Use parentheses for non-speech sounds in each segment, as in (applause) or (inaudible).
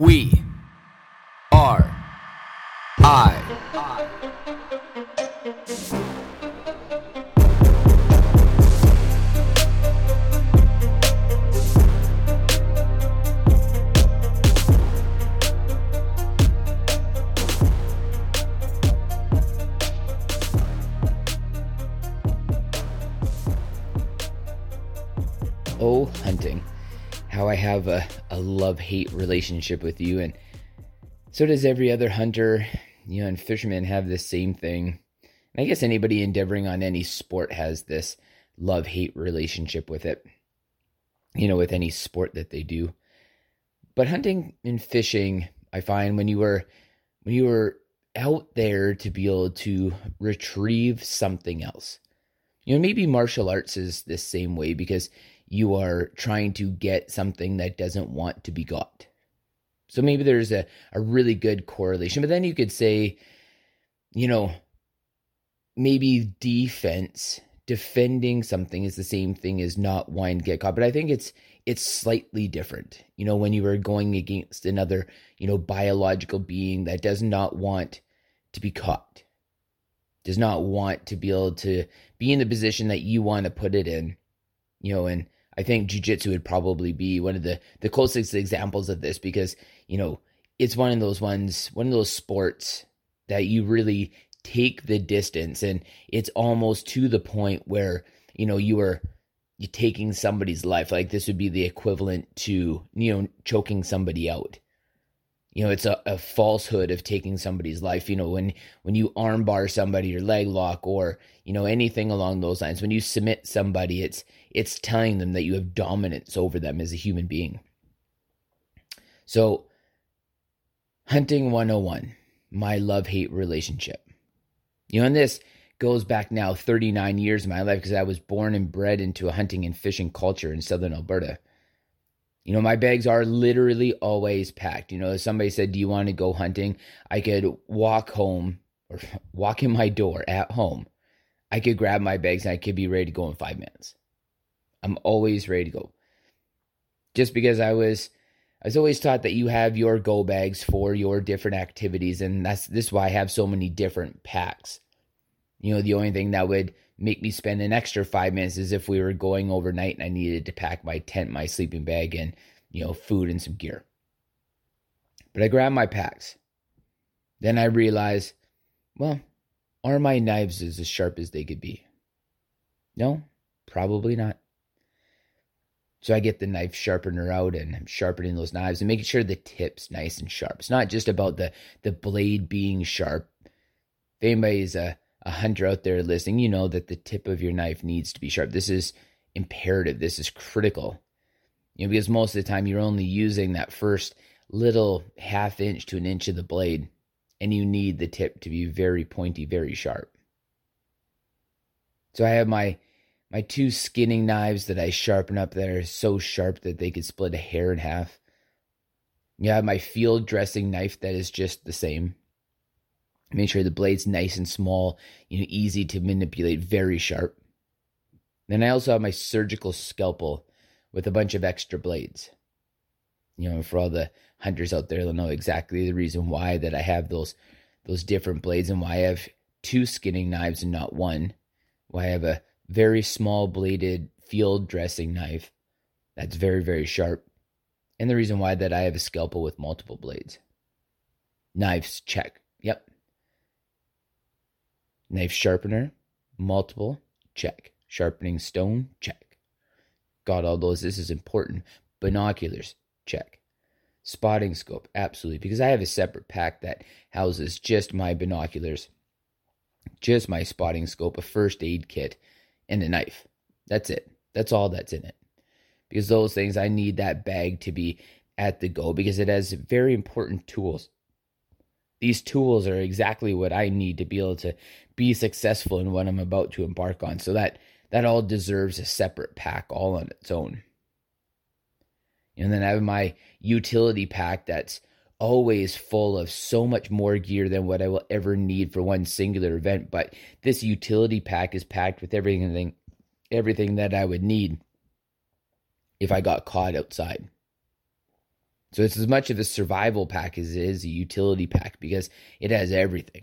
We are I. Oh, hunting. How I have a, a love hate relationship with you, and so does every other hunter, you know, and fishermen have the same thing. And I guess anybody endeavoring on any sport has this love hate relationship with it, you know, with any sport that they do. But hunting and fishing, I find when you were when you were out there to be able to retrieve something else. You know, maybe martial arts is the same way because you are trying to get something that doesn't want to be got. So maybe there's a, a really good correlation. But then you could say, you know, maybe defense, defending something is the same thing as not wanting to get caught. But I think it's it's slightly different. You know, when you are going against another, you know, biological being that does not want to be caught, does not want to be able to be in the position that you want to put it in, you know, and I think jujitsu would probably be one of the the closest examples of this because you know it's one of those ones, one of those sports that you really take the distance, and it's almost to the point where you know you are you taking somebody's life. Like this would be the equivalent to you know choking somebody out. You know, it's a, a falsehood of taking somebody's life. You know, when when you armbar somebody or leg lock or you know anything along those lines, when you submit somebody, it's it's telling them that you have dominance over them as a human being. So, hunting 101, my love hate relationship. You know, and this goes back now 39 years of my life because I was born and bred into a hunting and fishing culture in southern Alberta. You know, my bags are literally always packed. You know, if somebody said, Do you want to go hunting? I could walk home or (laughs) walk in my door at home. I could grab my bags and I could be ready to go in five minutes. I'm always ready to go. Just because I was I was always taught that you have your go bags for your different activities, and that's this is why I have so many different packs. You know, the only thing that would make me spend an extra five minutes as if we were going overnight and I needed to pack my tent, my sleeping bag, and you know, food and some gear. But I grabbed my packs. Then I realized, well, are my knives as sharp as they could be? No, probably not. So I get the knife sharpener out and I'm sharpening those knives and making sure the tip's nice and sharp. It's not just about the the blade being sharp. If anybody's a, a hunter out there listening, you know that the tip of your knife needs to be sharp. This is imperative. This is critical. You know, because most of the time you're only using that first little half inch to an inch of the blade, and you need the tip to be very pointy, very sharp. So I have my my two skinning knives that I sharpen up that are so sharp that they could split a hair in half. You have my field dressing knife that is just the same. Make sure the blade's nice and small, you know, easy to manipulate, very sharp. Then I also have my surgical scalpel with a bunch of extra blades. You know, for all the hunters out there, they'll know exactly the reason why that I have those those different blades and why I have two skinning knives and not one. Why I have a very small bladed field dressing knife that's very, very sharp. And the reason why that I have a scalpel with multiple blades. Knives, check. Yep. Knife sharpener, multiple, check. Sharpening stone, check. Got all those. This is important. Binoculars, check. Spotting scope, absolutely. Because I have a separate pack that houses just my binoculars, just my spotting scope, a first aid kit, and a knife. That's it. That's all that's in it. Because those things, I need that bag to be at the go because it has very important tools. These tools are exactly what I need to be able to be successful in what I'm about to embark on. So that that all deserves a separate pack all on its own. And then I have my utility pack that's always full of so much more gear than what I will ever need for one singular event. But this utility pack is packed with everything everything that I would need if I got caught outside. So it's as much of a survival pack as it is a utility pack because it has everything.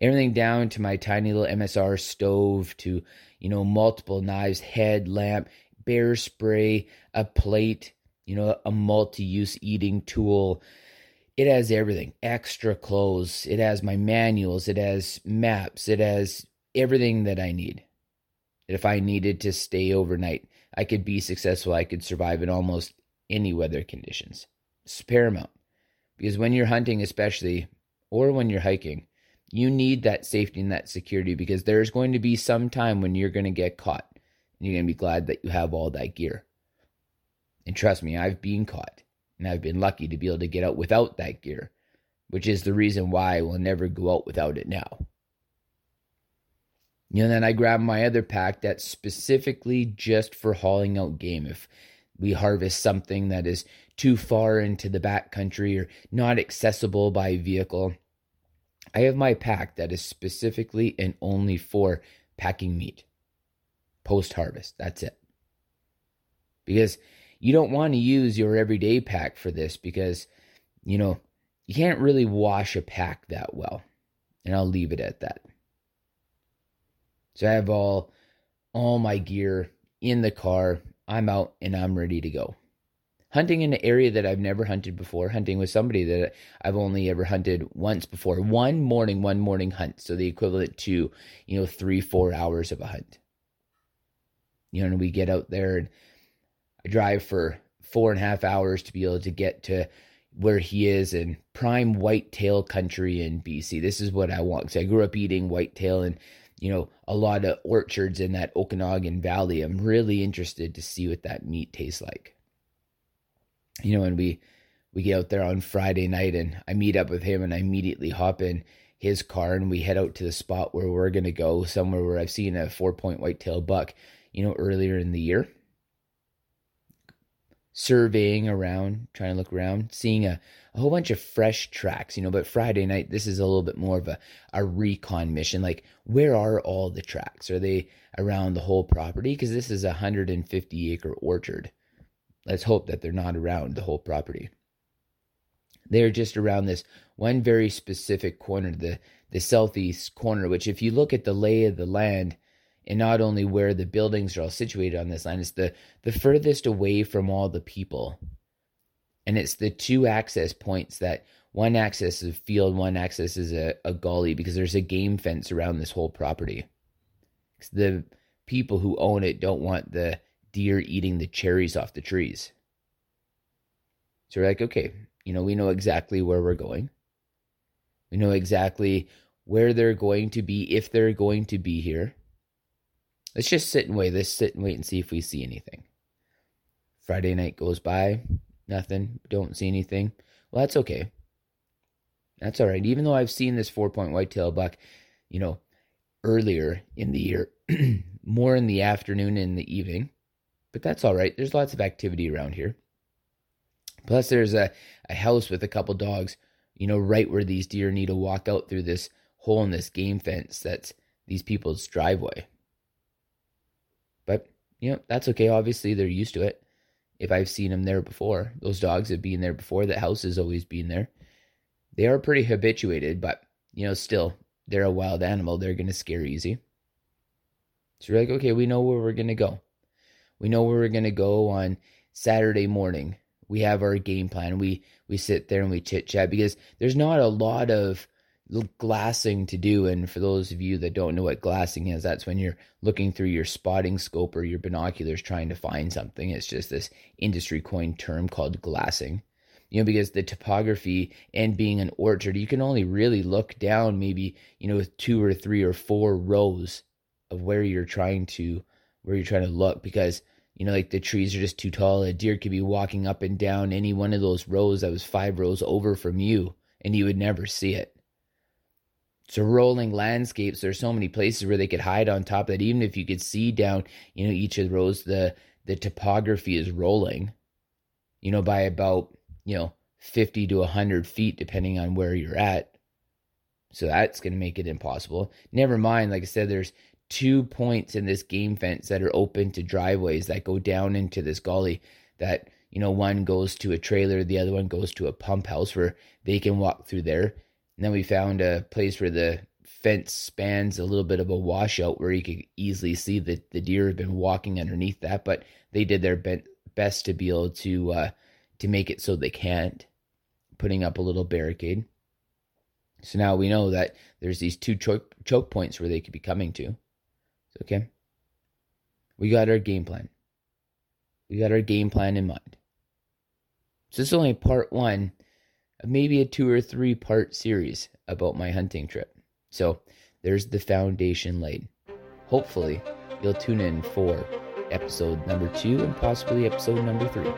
Everything down to my tiny little MSR stove to, you know, multiple knives, head, lamp, bear spray, a plate, you know, a multi use eating tool. It has everything extra clothes. It has my manuals. It has maps. It has everything that I need. If I needed to stay overnight, I could be successful. I could survive in almost any weather conditions. It's paramount because when you're hunting, especially, or when you're hiking, you need that safety and that security because there's going to be some time when you're going to get caught and you're going to be glad that you have all that gear. And trust me, I've been caught and I've been lucky to be able to get out without that gear, which is the reason why I will never go out without it now. Know, then I grab my other pack that's specifically just for hauling out game. If we harvest something that is too far into the back country or not accessible by vehicle, I have my pack that is specifically and only for packing meat post harvest. That's it. Because you don't want to use your everyday pack for this because, you know, you can't really wash a pack that well. And I'll leave it at that. So I have all all my gear in the car. I'm out and I'm ready to go. Hunting in an area that I've never hunted before, hunting with somebody that I've only ever hunted once before. One morning, one morning hunt. So the equivalent to, you know, three, four hours of a hunt. You know, and we get out there and I drive for four and a half hours to be able to get to where he is in prime whitetail country in BC. This is what I want. So I grew up eating whitetail and you know a lot of orchards in that Okanagan Valley. I'm really interested to see what that meat tastes like. You know, and we we get out there on Friday night and I meet up with him and I immediately hop in his car and we head out to the spot where we're gonna go, somewhere where I've seen a four point whitetail buck, you know, earlier in the year surveying around, trying to look around, seeing a, a whole bunch of fresh tracks, you know. But Friday night, this is a little bit more of a, a recon mission. Like, where are all the tracks? Are they around the whole property? Because this is a 150 acre orchard. Let's hope that they're not around the whole property. They're just around this one very specific corner, the the southeast corner, which if you look at the lay of the land, and not only where the buildings are all situated on this line, it's the, the furthest away from all the people. And it's the two access points that one access is a field, one access is a, a gully because there's a game fence around this whole property. The people who own it don't want the deer eating the cherries off the trees. So we're like, okay, you know, we know exactly where we're going. We know exactly where they're going to be if they're going to be here. Let's just sit and wait. Let's sit and wait and see if we see anything. Friday night goes by, nothing, don't see anything. Well, that's okay. That's all right. Even though I've seen this four point whitetail buck, you know, earlier in the year, (clears throat) more in the afternoon and the evening, but that's all right. There's lots of activity around here. Plus, there's a, a house with a couple dogs, you know, right where these deer need to walk out through this hole in this game fence that's these people's driveway. You know, that's okay. Obviously, they're used to it. If I've seen them there before, those dogs have been there before. The house has always been there. They are pretty habituated, but, you know, still, they're a wild animal. They're going to scare easy. So we're like, okay, we know where we're going to go. We know where we're going to go on Saturday morning. We have our game plan. We we sit there and we chit chat because there's not a lot of glassing to do. And for those of you that don't know what glassing is, that's when you're looking through your spotting scope or your binoculars trying to find something. It's just this industry coined term called glassing. You know, because the topography and being an orchard, you can only really look down maybe, you know, with two or three or four rows of where you're trying to where you're trying to look because you know, like the trees are just too tall. A deer could be walking up and down any one of those rows that was five rows over from you, and you would never see it. So rolling landscapes. There's so many places where they could hide on top that even if you could see down, you know, each of the rows, the the topography is rolling, you know, by about you know 50 to 100 feet depending on where you're at. So that's going to make it impossible. Never mind, like I said, there's two points in this game fence that are open to driveways that go down into this gully that you know, one goes to a trailer, the other one goes to a pump house where they can walk through there. And then we found a place where the fence spans a little bit of a washout where you could easily see that the deer have been walking underneath that, but they did their best to be able to uh, to make it so they can't, putting up a little barricade. So now we know that there's these two choke, choke points where they could be coming to. Okay. We got our game plan. We got our game plan in mind. So this is only part one maybe a two or three part series about my hunting trip. So there's the foundation laid. Hopefully, you'll tune in for episode number two and possibly episode number three.